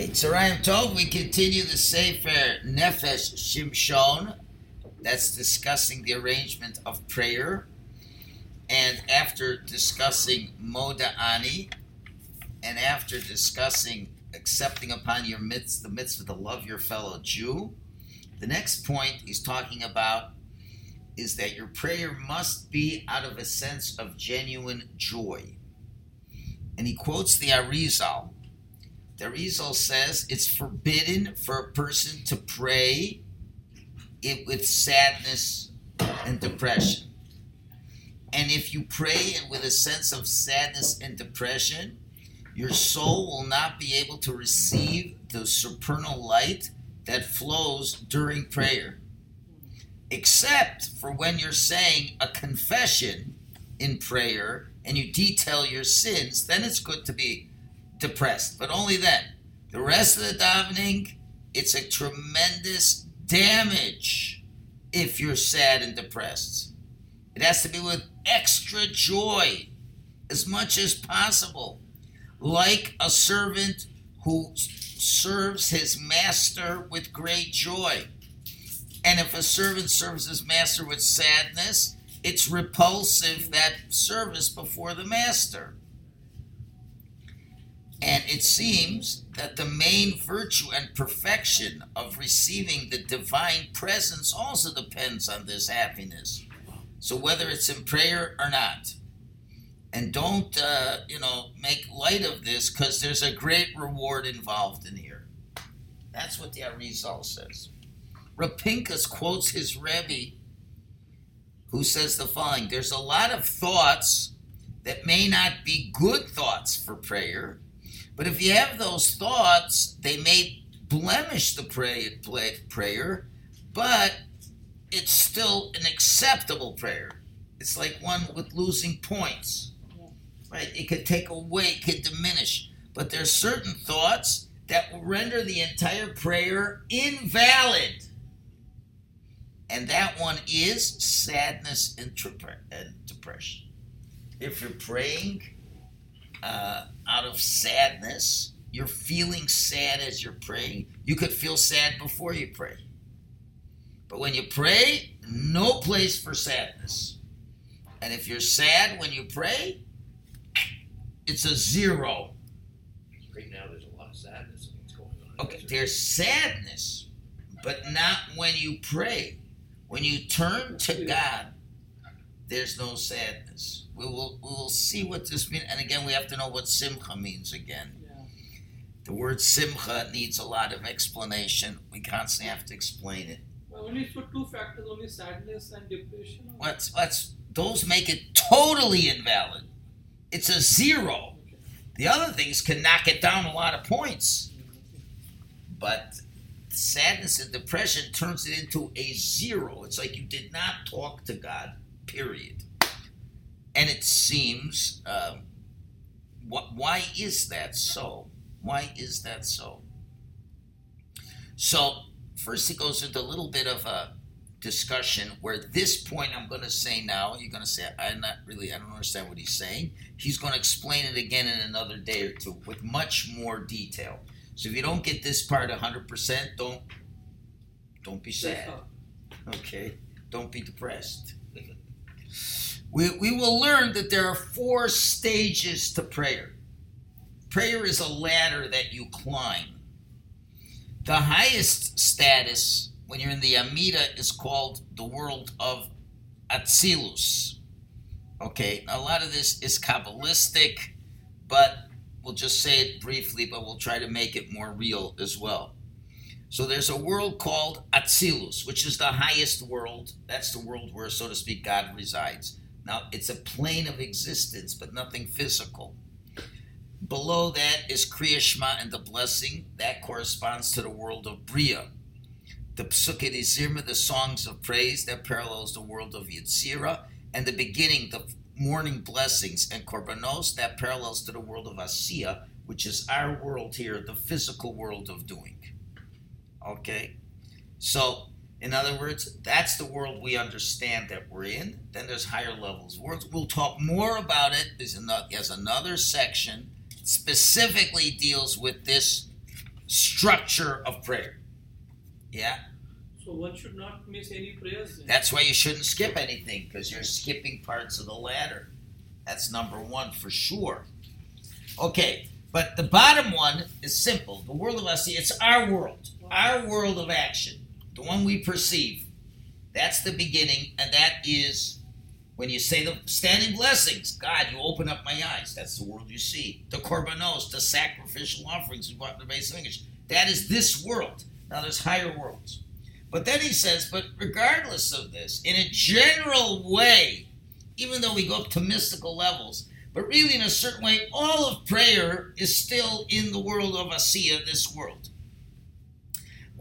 Okay, Tzarayim Tov, we continue the Sefer Nefesh Shimshon. That's discussing the arrangement of prayer. And after discussing Modeh Ani, and after discussing accepting upon your midst the mitzvah to love your fellow Jew, the next point he's talking about is that your prayer must be out of a sense of genuine joy. And he quotes the Arizal. The Arizal says it's forbidden for a person to pray it with sadness and depression. And if you pray with a sense of sadness and depression, your soul will not be able to receive the supernal light that flows during prayer. Except for when you're saying a confession in prayer and you detail your sins, then it's good to be depressed, but only then. The rest of the davening, it's a tremendous damage if you're sad and depressed. It has to be with extra joy as much as possible, like a servant who serves his master with great joy. And if a servant serves his master with sadness, it's repulsive that service before the master. And it seems that the main virtue and perfection of receiving the divine presence also depends on this happiness. So whether it's in prayer or not. And don't, uh, you know, make light of this because there's a great reward involved in here. That's what the Arizal says. Rapinkas quotes his Rebbe, who says the following There's a lot of thoughts that may not be good thoughts for prayer, but if you have those thoughts, they may blemish the pray, play, prayer, but it's still an acceptable prayer. It's like one with losing points, right? It could take away, it could diminish, but there's certain thoughts that will render the entire prayer invalid. And that one is sadness and, and depression. If you're praying uh, out of sadness, you're feeling sad as you're praying. You could feel sad before you pray. But when you pray, no place for sadness. And if you're sad when you pray, it's a zero. Right now, there's a lot of sadness in what's going on. Okay, there's sadness, but not when you pray. When you turn to God, there's no sadness. We will we will see what this means. And again, we have to know what simcha means again. Yeah. The word simcha needs a lot of explanation. We constantly have to explain it. Well, only for two factors, only sadness and depression. Let's let's those make it totally invalid. It's a zero. The other things can knock it down a lot of points. But sadness and depression turns it into a zero. It's like you did not talk to God, period. And it seems, um, wh- why is that so? Why is that so? So, first he goes into a little bit of a discussion where this point I'm going to say now, you're going to say, I'm not really, I don't understand what he's saying. He's going to explain it again in another day or two with much more detail. So if you don't get this part 100%, don't don't be sad. Okay? Don't be depressed. We, we will learn that there are four stages to prayer. Prayer is a ladder that you climb. The highest status when you're in the Amida is called the world of Atzilus. Okay, a lot of this is Kabbalistic, but we'll just say it briefly, but we'll try to make it more real as well. So there's a world called Atzilus, which is the highest world. That's the world where, so to speak, God resides. Now, it's a plane of existence, but nothing physical. Below that is Kriya Shema and the blessing. That corresponds to the world of Bria. The Pesukei D'Zimra, the songs of praise, that parallels the world of Yitzira. And the beginning, the morning blessings and Korbanos, that parallels to the world of Asiya, which is our world here, the physical world of doing. Okay? So, in other words, that's the world we understand that we're in. Then there's higher levels. We'll, we'll talk more about it. There's another, another section specifically deals with this structure of prayer. Yeah? So one should not miss any prayers. Then. That's why you shouldn't skip anything because you're skipping parts of the ladder. That's number one for sure. Okay, but the bottom one is simple. The world of us, it's our world, our world of action, the one we perceive. That's the beginning, and that is when you say the standing blessings. God, you open up my eyes. That's the world you see. The korbanos, the sacrificial offerings we brought in the base of English. That is this world. Now there's higher worlds. But then he says, but regardless of this, in a general way, even though we go up to mystical levels, but really in a certain way, all of prayer is still in the world of Asiya, this world.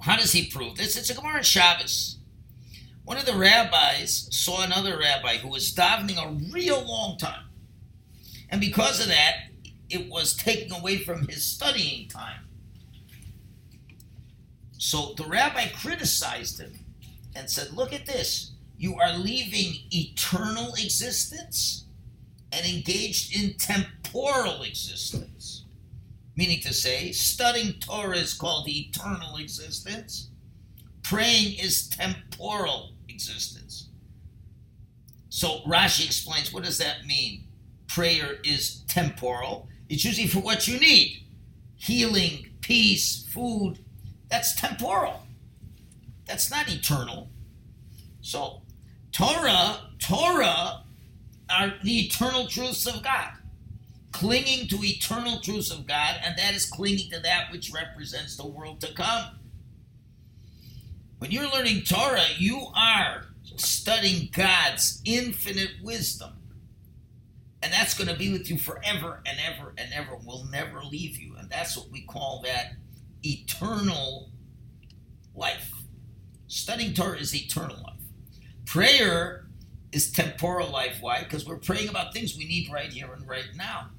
How does he prove this? It's a Gemara in Shabbos. One of the rabbis saw another rabbi who was davening a real long time. And because of that, it was taken away from his studying time. So the rabbi criticized him and said, Look at this. You are leaving eternal existence and engaged in temporal existence. Meaning to say, studying Torah is called eternal existence, praying is temporal existence. So Rashi explains what does that mean? Prayer is temporal. It's usually for what you need healing, peace, food. That's temporal. That's not eternal. So, Torah, Torah are the eternal truths of God. Clinging to eternal truths of God, and that is clinging to that which represents the world to come. When you're learning Torah, you are studying God's infinite wisdom. And that's going to be with you forever and ever and ever, will never leave you. And that's what we call that eternal life. Studying Torah is eternal life. Prayer is temporal life. Why? Because we're praying about things we need right here and right now.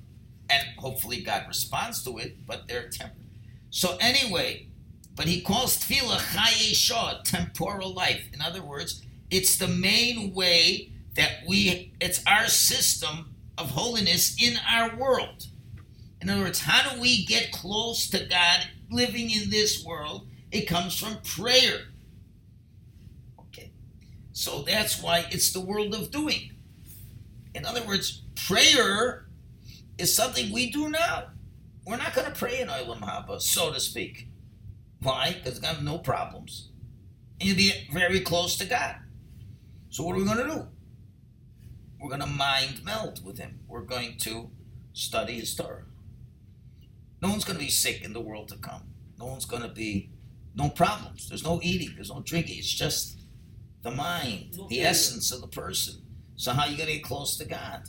And hopefully God responds to it, but they're temporary. So anyway, but he calls tefillah chayei sha'ah, temporal life. In other words, it's the main way that we, it's our system of holiness in our world. In other words, how do we get close to God living in this world? It comes from prayer. Okay. So that's why it's the world of doing. In other words, prayer is something we do now. We're not going to pray in Olam Haba, so to speak. Why? Because we have no problems. And you'll be very close to God. So what are we going to do? We're going to mind meld with Him. We're going to study His Torah. No one's going to be sick in the world to come. No one's going to be, no problems. There's no eating. There's no drinking. It's just the mind, the essence of the person. So how are you going to get close to God?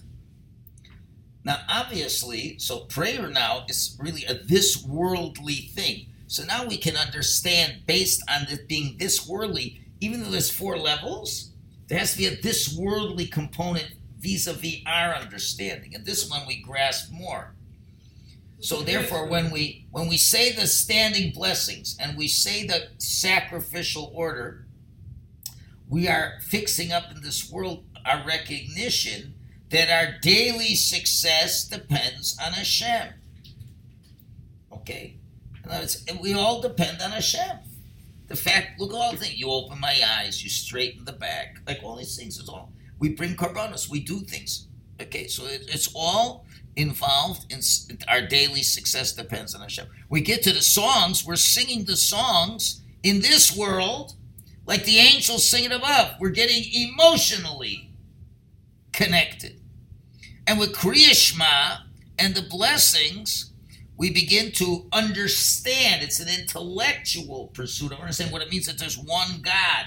Now, obviously, so prayer now is really a this worldly thing. So now we can understand based on it being this worldly, even though there's four levels, there has to be a this worldly component vis-a-vis our understanding. And this one we grasp more. So therefore, when we when we say the standing blessings and we say the sacrificial order, we are fixing up in this world our recognition that our daily success depends on Hashem. Okay, and we all depend on Hashem. The fact, look at all the things. You open my eyes, you straighten the back, like all these things is all. We bring korbanos, we do things. Okay, so it, it's all involved in our daily success depends on Hashem. We get to the songs, we're singing the songs in this world like the angels sing it above. We're getting emotionally connected. And with Kriyashma and the blessings, we begin to understand. It's an intellectual pursuit of understanding what it means that there's one God.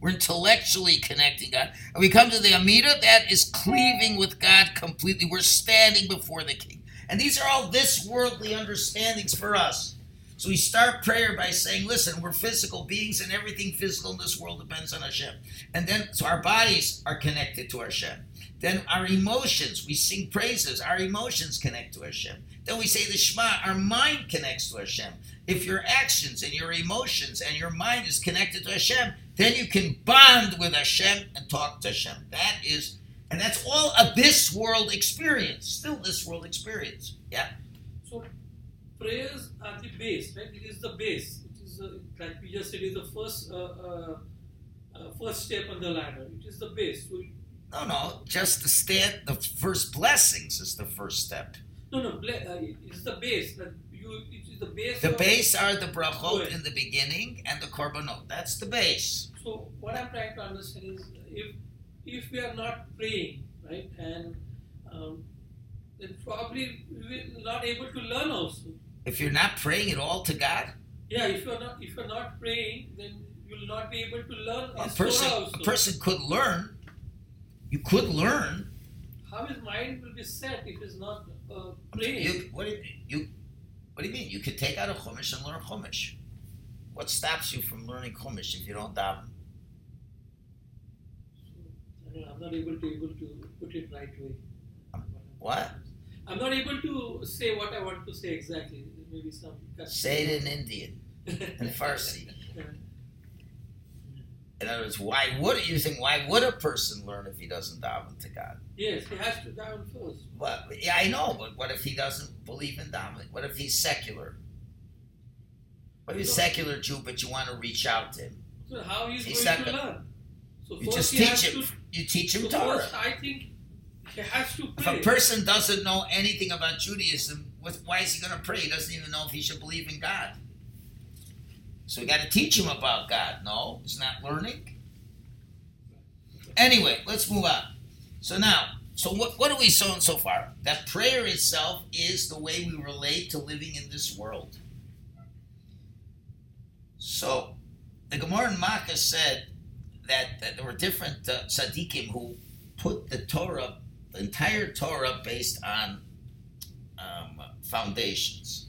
We're intellectually connecting God. And we come to the Amida, that is cleaving with God completely. We're standing before the King. And these are all this worldly understandings for us. So we start prayer by saying, listen, we're physical beings and everything physical in this world depends on Hashem. And then, so our bodies are connected to our Hashem. Then our emotions, we sing praises, our emotions connect to Hashem. Then we say the Shema, our mind connects to Hashem. If your actions and your emotions and your mind is connected to Hashem, then you can bond with Hashem and talk to Hashem. That is, and that's all a this world experience, still this world experience. Yeah. So prayers are the base, right? It is the base. It is uh, like we just said, it is the first uh, uh, uh, first step on the ladder. It is the base. So No, no, just the stand. The first blessings is the first step. no, no, ble- uh, it is the base. You, it is the base. The base are the brachot in the beginning and the korbanot. That's the base. So what I'm trying to understand is if if we are not praying, right, and um, then probably we will not able to learn also. If you're not praying at all to God, Yeah, if you're not if you're not praying, then you'll not be able to learn a person a person could learn. You could learn. How his mind will be set if it's not uh? You, what do you, you what do you mean? You could take out a chumash and learn chumash. What stops you from learning chumash if you don't daven? I'm not able to able to put it right way. What? I'm not able to say what I want to say exactly. Maybe some. Say it in Indian, in Farsi. In other words, why would you think? Why would a person learn if he doesn't daven to God? yes, he has to down first. But yeah, I know. But what if he doesn't believe in davening? What if he's secular? What if he's a secular Jew, but you want to reach out to him? So how he's, He's going to gonna- learn? So You just teach him. To, You teach him so Torah. first, I think he has to If a person doesn't know anything about Judaism, why is he going to pray? He doesn't even know if he should believe in God. So we got to teach him about God. No, he's not learning. Anyway, let's move on. So now, so what, what are we showing so far? That prayer itself is the way we relate to living in this world. So, the Gemara in Makkah said that, that there were different uh, tzaddikim who put the Torah, the entire Torah, based on um, foundations.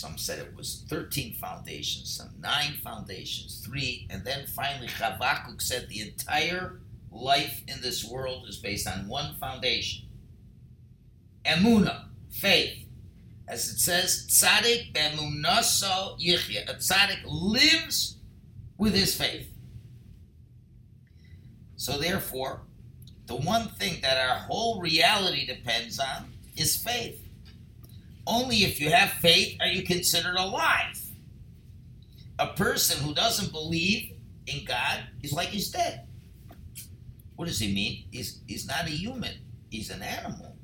Some said it was 13 foundations, some nine foundations, three, and then finally Chavakuk said the entire life in this world is based on one foundation. Emuna, faith. As it says, tzaddik bemunaso yichya. A tzaddik lives with his faith. So therefore, the one thing that our whole reality depends on is faith. Only if you have faith are you considered alive. A person who doesn't believe in God is like he's dead. What does he mean? He's, he's not a human, he's an animal.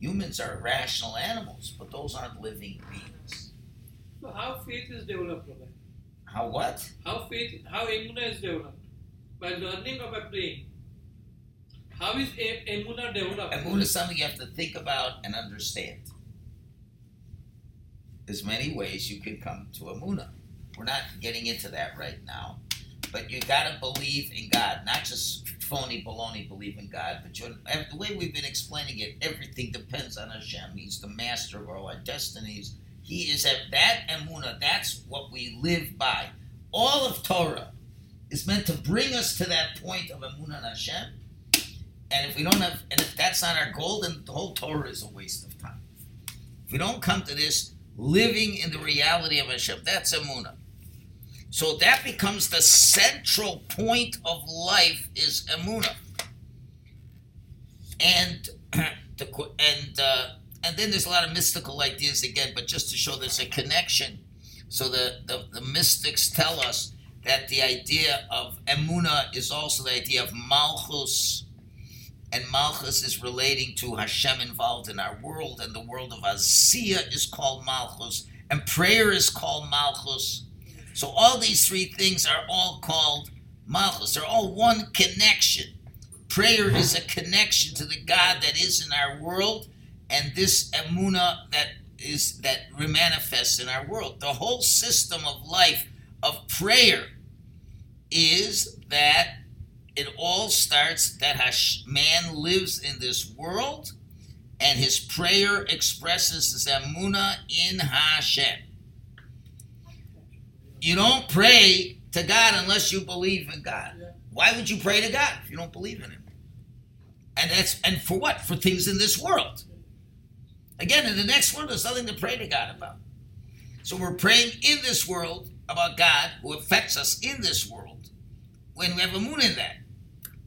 Humans are rational animals, but those aren't living beings. so how faith is developed, How what? How faith, how emuna is developed? By learning or by praying? How is emuna developed? Amun is something you have to think about and understand. There's many ways you can come to Amuna. We're not getting into that right now. But you gotta believe in God, not just phony baloney believe in God, but the way we've been explaining it, everything depends on Hashem. He's the master of all our destinies. He is at that Amuna, that's what we live by. All of Torah is meant to bring us to that point of Amunah and Hashem. And if we don't have, and if that's not our goal, then the whole Torah is a waste of time. If we don't come to this living in the reality of Hashem, that's Amunah. So that becomes the central point of life is Amunah. And the and uh, and then there's a lot of mystical ideas again, but just to show there's a connection. So the, the, the mystics tell us that the idea of Emuna is also the idea of Malchus, and Malchus is relating to Hashem involved in our world, and the world of Asiya is called Malchus, and prayer is called Malchus. So all these three things are all called Malchus. They're all one connection. Prayer is a connection to the God that is in our world, and this Emuna that is that manifests in our world. The whole system of life of prayer is that it all starts that Hash- man lives in this world and his prayer expresses his emuna in Hashem. You don't pray to God unless you believe in God. Why would you pray to God if you don't believe in him? And that's and for what? For things in this world. Again, in the next world, there's nothing to pray to God about. So we're praying in this world about God who affects us in this world when we have emuna in that.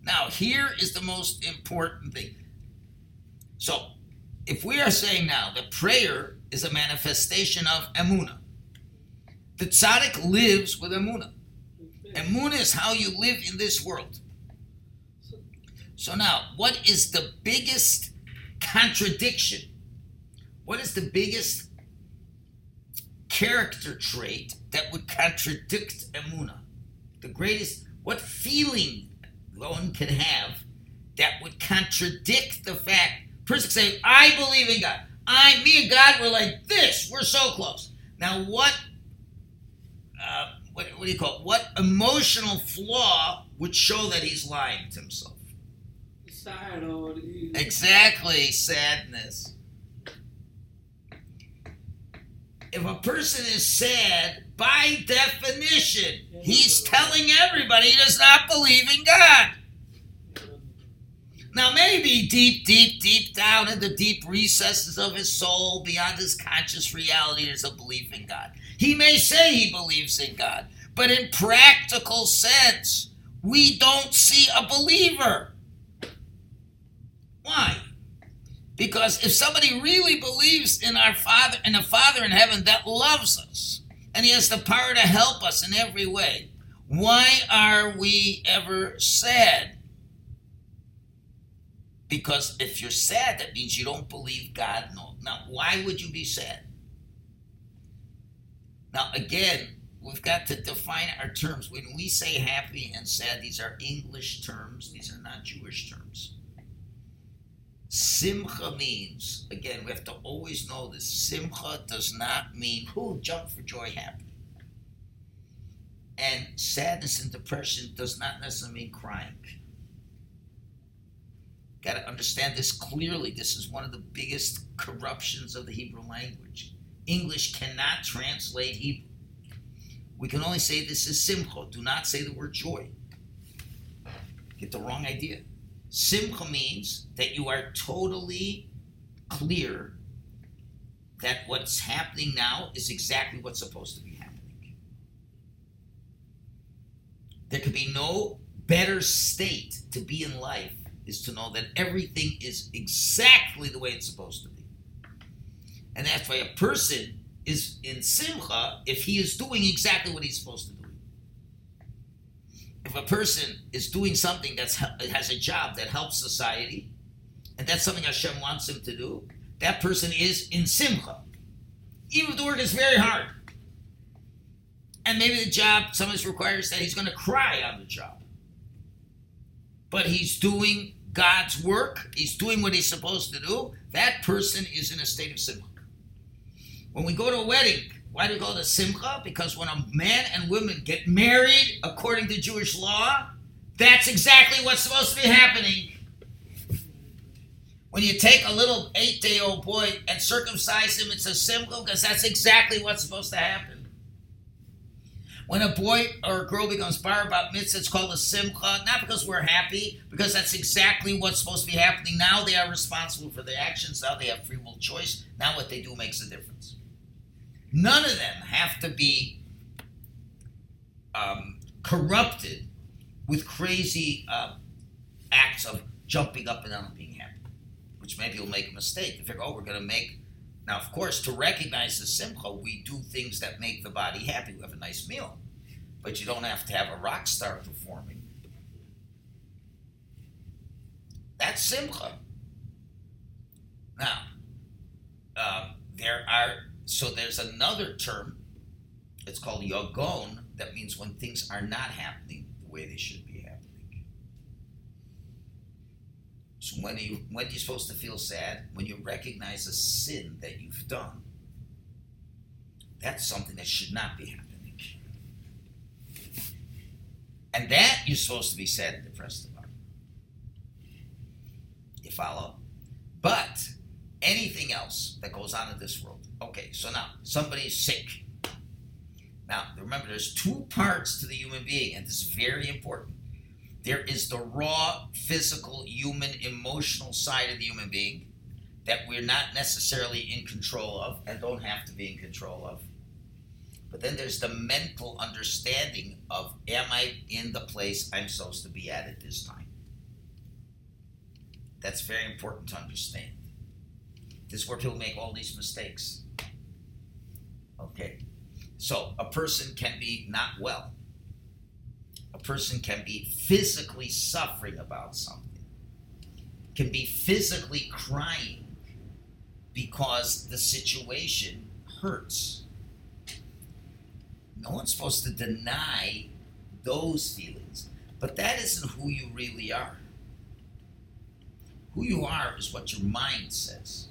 Now, here is the most important thing. So, if we are saying now that prayer is a manifestation of emuna. The tzaddik lives with emuna. Emuna is how you live in this world. So now, what is the biggest contradiction? What is the biggest character trait that would contradict emuna? The greatest, what feeling one can have that would contradict the fact. Person say, "I believe in God." I, me, and God were like this. We're so close. Now, what? Uh, what, what do you call it? What emotional flaw would show that he's lying to himself? Sad or Exactly, sadness. If a person is sad, by definition, he's telling everybody he does not believe in God. Now, maybe deep, deep, deep down in the deep recesses of his soul, beyond his conscious reality, there's a belief in God. He may say he believes in God, but in practical sense, we don't see a believer. Why? Because if somebody really believes in our Father, in a Father in heaven that loves us, and He has the power to help us in every way, why are we ever sad? Because if you're sad, that means you don't believe God. No. Now, why would you be sad? Now, again, we've got to define our terms. When we say happy and sad, these are English terms, these are not Jewish terms. Simcha means, again, we have to always know this Simcha does not mean, who jump for joy, happy. And sadness and depression does not necessarily mean crying. Got to understand this clearly. This is one of the biggest corruptions of the Hebrew language. English cannot translate Hebrew. We can only say this is simcha. Do not say the word joy. Get the wrong idea. Simcha means that you are totally clear that what's happening now is exactly what's supposed to be happening. There could be no better state to be in life is to know that everything is exactly the way it's supposed to be. And that's why a person is in simcha if he is doing exactly what he's supposed to do. If a person is doing something that has a job that helps society, and that's something Hashem wants him to do, that person is in simcha. Even if the work is very hard. And maybe the job sometimes requires that he's going to cry on the job. But he's doing God's work, he's doing what he's supposed to do, that person is in a state of simcha. When we go to a wedding, why do call it a simcha? Because when a man and woman get married according to Jewish law, that's exactly what's supposed to be happening. When you take a little eight day old boy and circumcise him, it's a simcha because that's exactly what's supposed to happen. When a boy or a girl becomes bar about mitzvah, it's called a simcha, not because we're happy, because that's exactly what's supposed to be happening. Now they are responsible for their actions. Now they have free will choice. Now what they do makes a difference. None of them have to be um, corrupted with crazy uh, acts of jumping up and down and being happy, which maybe will make a mistake. They figure, oh, we're going to make now, of course, to recognize the simcha, we do things that make the body happy. We have a nice meal, but you don't have to have a rock star performing. That's simcha. Now, um, there are so there's another term. It's called yagon. That means when things are not happening the way they should be happening. So when you when you're supposed to feel sad, when you recognize a sin that you've done, that's something that should not be happening. And that you're supposed to be sad and depressed about. You follow? But anything else that goes on in this world. Okay, so now somebody is sick. Now remember, there's two parts to the human being, and this is very important. There is the raw, physical, human, emotional side of the human being that we're not necessarily in control of and don't have to be in control of. But then there's the mental understanding of am I in the place I'm supposed to be at at this time? That's very important to understand. This is where people make all these mistakes. Okay. So a person can be not well. A person can be physically suffering about something. Can be physically crying because the situation hurts. No one's supposed to deny those feelings, but that isn't who you really are. Who you are is what your mind says.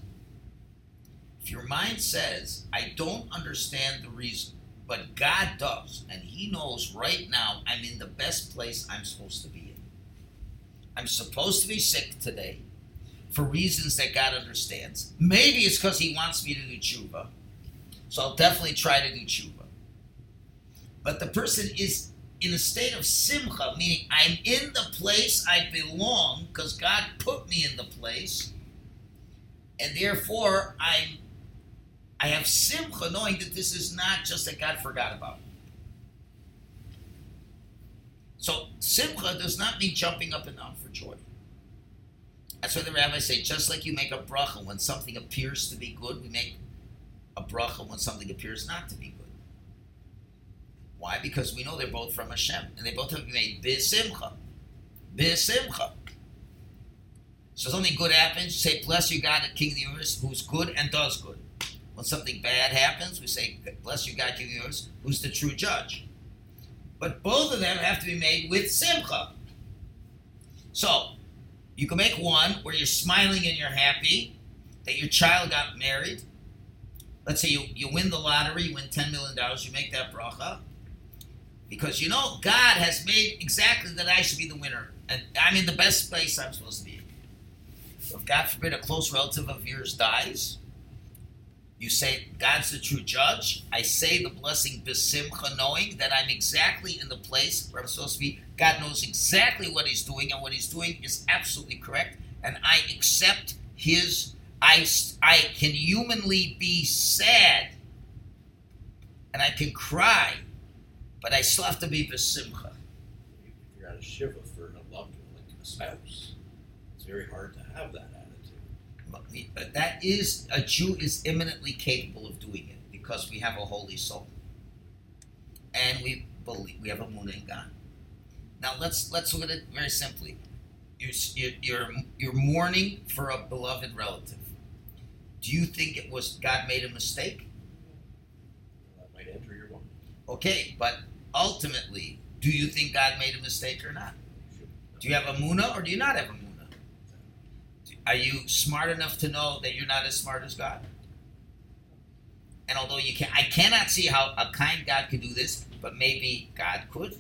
If your mind says, I don't understand the reason, but God does, and He knows right now I'm in the best place I'm supposed to be in. I'm supposed to be sick today for reasons that God understands. Maybe it's because He wants me to do tshuva, so I'll definitely try to do tshuva. But the person is in a state of simcha, meaning I'm in the place I belong because God put me in the place, and therefore I'm I have simcha knowing that this is not just that God forgot about. So simcha does not mean jumping up and down for joy. That's why the rabbis say, just like you make a bracha when something appears to be good, we make a bracha when something appears not to be good. Why? Because we know they're both from Hashem, and they both have been made bisimcha, bisimcha. So something good happens, say, "Bless you, God, the King of the universe, who's good and does good." When something bad happens, we say, "Bless you, God, the universe, who's the true judge." But both of them have to be made with simcha. So you can make one where you're smiling and you're happy that your child got married. Let's say you, you win the lottery, you win $10 million, you make that bracha. Because you know, God has made exactly that I should be the winner. And I'm in the best place I'm supposed to be. If God forbid a close relative of yours dies, you say, God's the true judge. I say the blessing besimcha, knowing that I'm exactly in the place where I'm supposed to be. God knows exactly what He's doing, and what He's doing is absolutely correct. And I accept His. I, I can humanly be sad, and I can cry, but I still have to be besimcha. You're at a shiva for a loved one, like a spouse. It's very hard to have that that is a Jew is eminently capable of doing it because we have a holy soul, and we believe we have emuna in God. Now let's let's look at it very simply. You're, you're you're mourning for a beloved relative. Do you think it was God made a mistake? That might enter your one. Okay, but ultimately, do you think God made a mistake or not? Do you have a muna or do you not have a muna? Are you smart enough to know that you're not as smart as God? And although you can, I cannot see how a kind God could do this, but maybe God could.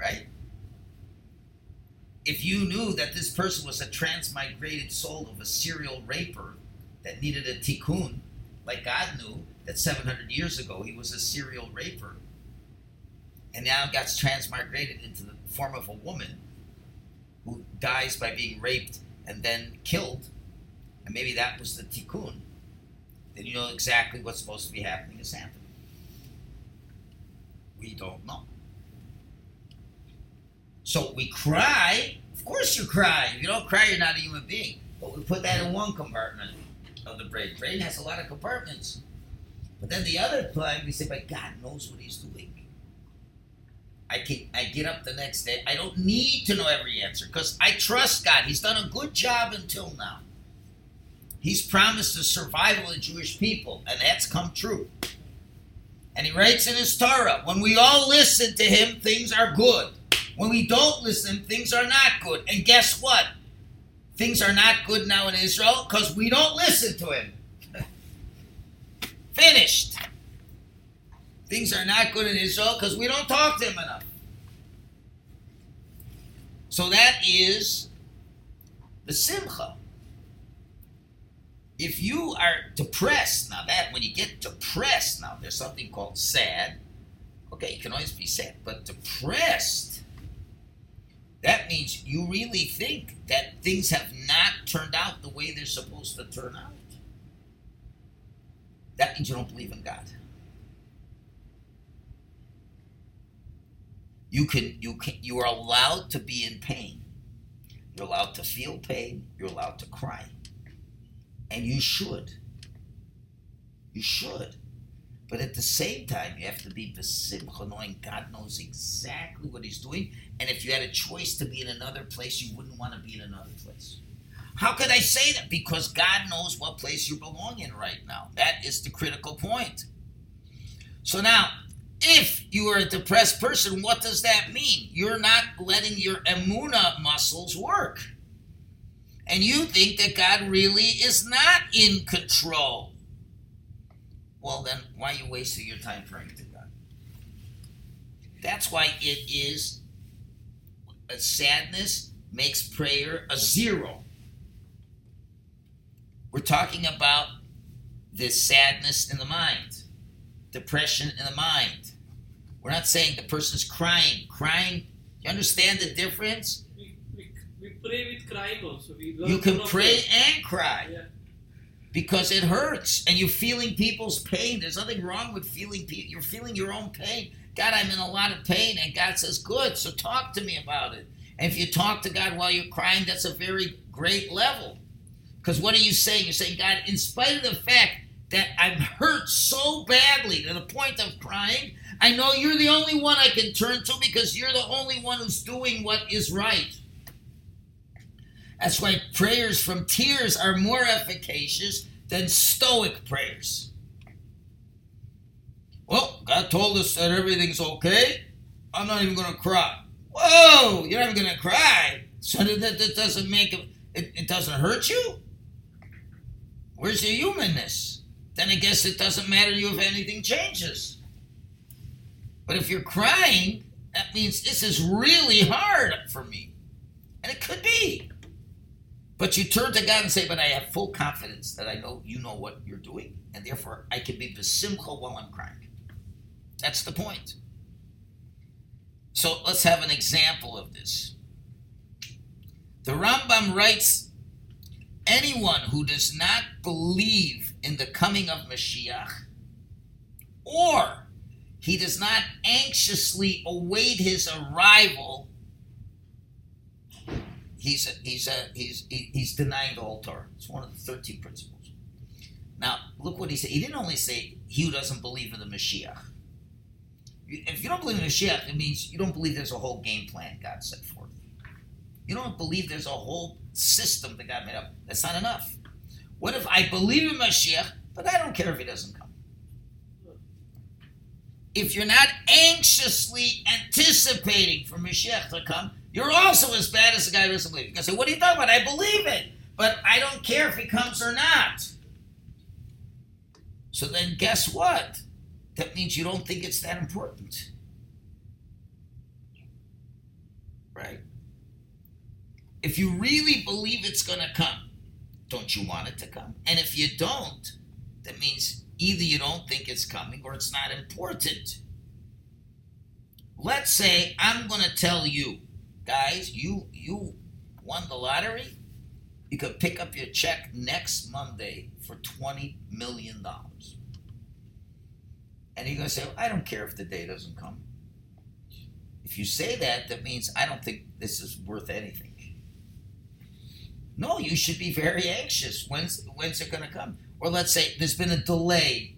Right? If you knew that this person was a transmigrated soul of a serial raper that needed a tikkun, like God knew that 700 years ago he was a serial raper, and now gets transmigrated into the form of a woman who dies by being raped and then killed, and maybe that was the tikkun, then you know exactly what's supposed to be happening is happening. We don't know. So we cry. Of course you cry. If you don't cry, you're not a human being. But we put that in one compartment of the brain. Brain has a lot of compartments. But then the other time we say, but God knows what he's doing. I can I get up the next day. I don't need to know every answer because I trust God. He's done a good job until now. He's promised the survival of the Jewish people, and that's come true. And he writes in his Torah, when we all listen to him, things are good. When we don't listen, things are not good. And guess what? Things are not good now in Israel because we don't listen to him. Finished. Things are not good in Israel because we don't talk to them enough. So that is the simcha. If you are depressed, now that when you get depressed, now there's something called sad. Okay, you can always be sad, but depressed, that means you really think that things have not turned out the way they're supposed to turn out. That means you don't believe in God. You can you can you are allowed to be in pain. You're allowed to feel pain. You're allowed to cry. And you should. You should. But at the same time, you have to be besimcha, knowing God knows exactly what He's doing. And if you had a choice to be in another place, you wouldn't want to be in another place. How could I say that? Because God knows what place you belong in right now. That is the critical point. So now, if you are a depressed person, what does that mean? You're not letting your emuna muscles work. And you think that God really is not in control. Well, then why are you wasting your time praying to God? That's why it is a sadness makes prayer a zero. We're talking about this sadness in the mind, depression in the mind. We're not saying the person's crying. Crying, you understand the difference? We, we, we pray with crying also. We You can pray prayer. and cry Yeah. because it hurts and you're feeling people's pain. There's nothing wrong with feeling pe- you're feeling your own pain. God, I'm in a lot of pain and God says, "Good, so talk to me about it." And if you talk to God while you're crying, that's a very great level. Because what are you saying? You're saying, God, in spite of the fact that I'm hurt so badly to the point of crying, I know you're the only one I can turn to because you're the only one who's doing what is right. That's why prayers from tears are more efficacious than stoic prayers. Well, God told us that everything's okay. I'm not even going to cry. Whoa, you're not even going to cry. So that, that, doesn't make it, it, it doesn't hurt you? Where's your humanness? Then I guess it doesn't matter to you if anything changes. But if you're crying, that means this is really hard for me. And it could be. But you turn to God and say, But I have full confidence that I know you know what you're doing, and therefore I can be besimcha while I'm crying. That's the point. So let's have an example of this. The Rambam writes anyone who does not believe in the coming of Mashiach, or he does not anxiously await his arrival, he's a, he's a, he's he's denying the Torah. It's one of the thirteen principles. Now look what he said. He didn't only say he who doesn't believe in the Mashiach. If you don't believe in Mashiach, it means you don't believe there's a whole game plan God set forth. You don't believe there's a whole system that God made up. That's not enough. What if I believe in Mashiach, but I don't care if he doesn't come? If you're not anxiously anticipating for Mashiach to come, you're also as bad as the guy who doesn't believe. You can say, What are you talking about? I believe it, but I don't care if he comes or not. So then, guess what? That means you don't think it's that important. Right? If you really believe it's going to come, don't you want it to come? And if you don't, that means either you don't think it's coming or it's not important. Let's say I'm going to tell you, guys, you you won the lottery. You could pick up your check next Monday for twenty million dollars. And you're going to say, well, I don't care if the day doesn't come. If you say that, that means I don't think this is worth anything. No, you should be very anxious. When's when's it going to come? Or let's say there's been a delay.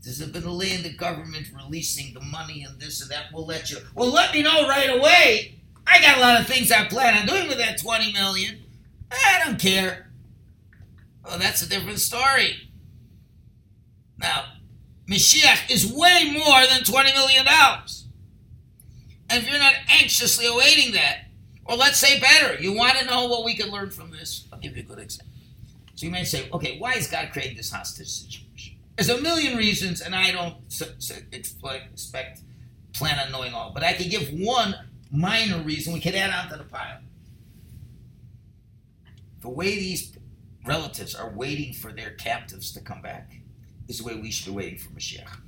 There's been a delay in the government releasing the money and this and that. We'll let you. Well, let me know right away. I got a lot of things I plan on doing with that twenty million. I don't care. Well, that's a different story. Now, Mashiach is way more than twenty million dollars. And if you're not anxiously awaiting that, or let's say better, you want to know what we can learn from this? I'll give you a good example. So you may say, okay, why is God creating this hostage situation? There's a million reasons, and I don't expect, plan on knowing all. But I could give one minor reason we could add on to the pile. The way these relatives are waiting for their captives to come back is the way we should be waiting for Mashiach.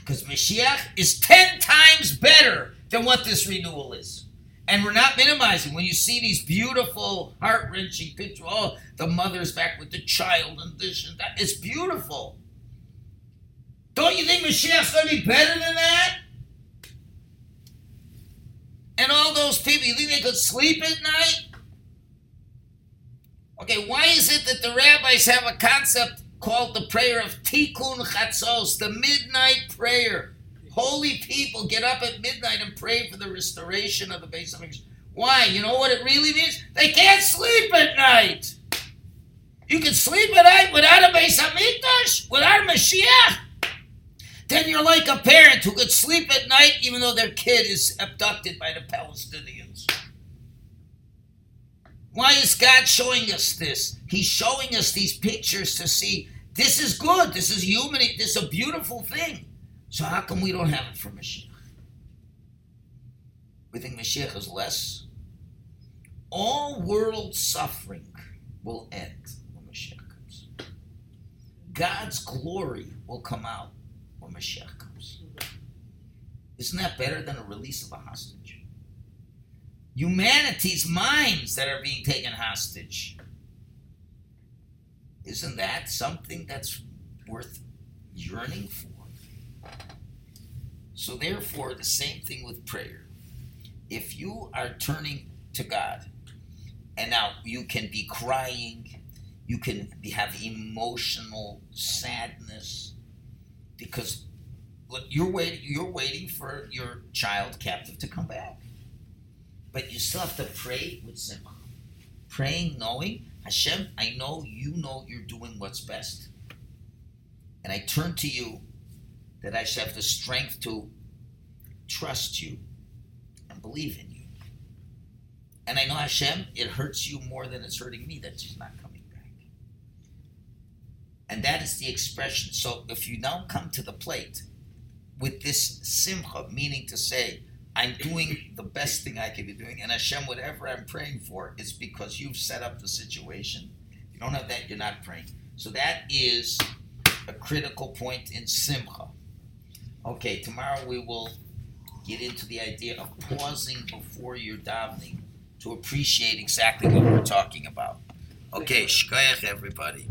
Because Mashiach is 10 times better than what this renewal is. And we're not minimizing. When you see these beautiful, heart wrenching pictures, oh, the mother's back with the child and this and that, it's beautiful. Don't you think Mashiach's going to be better than that? And all those people, you think they could sleep at night? Okay, why is it that the rabbis have a concept called the prayer of Tikkun Chatzos, the midnight prayer? Holy people get up at midnight and pray for the restoration of the base of. Why? You know what it really means? They can't sleep at night. You can sleep at night without a base of without a Mashiach. Then you're like a parent who could sleep at night even though their kid is abducted by the Palestinians. Why is God showing us this? He's showing us these pictures to see this is good, this is human, this is a beautiful thing. So how come we don't have it for Mashiach? We think Mashiach is less. All world suffering will end when Mashiach comes. God's glory will come out when Mashiach comes. Isn't that better than a release of a hostage? Humanity's minds that are being taken hostage. Isn't that something that's worth yearning for? So, therefore, the same thing with prayer. If you are turning to God, and now you can be crying, you can be, have emotional sadness, because you're waiting. You're waiting for your child captive to come back, but you still have to pray with simcha, praying, knowing Hashem. I know you know you're doing what's best, and I turn to you that I should have the strength to trust you and believe in you. And I know Hashem, it hurts you more than it's hurting me that she's not coming back. And that is the expression. So if you now come to the plate with this simcha, meaning to say, I'm doing the best thing I can be doing, and Hashem, whatever I'm praying for, is because you've set up the situation. If you don't have that, you're not praying. So that is a critical point in simcha. Okay, tomorrow we will get into the idea of pausing before you're davening to appreciate exactly what we're talking about. Okay, shkoyach everybody.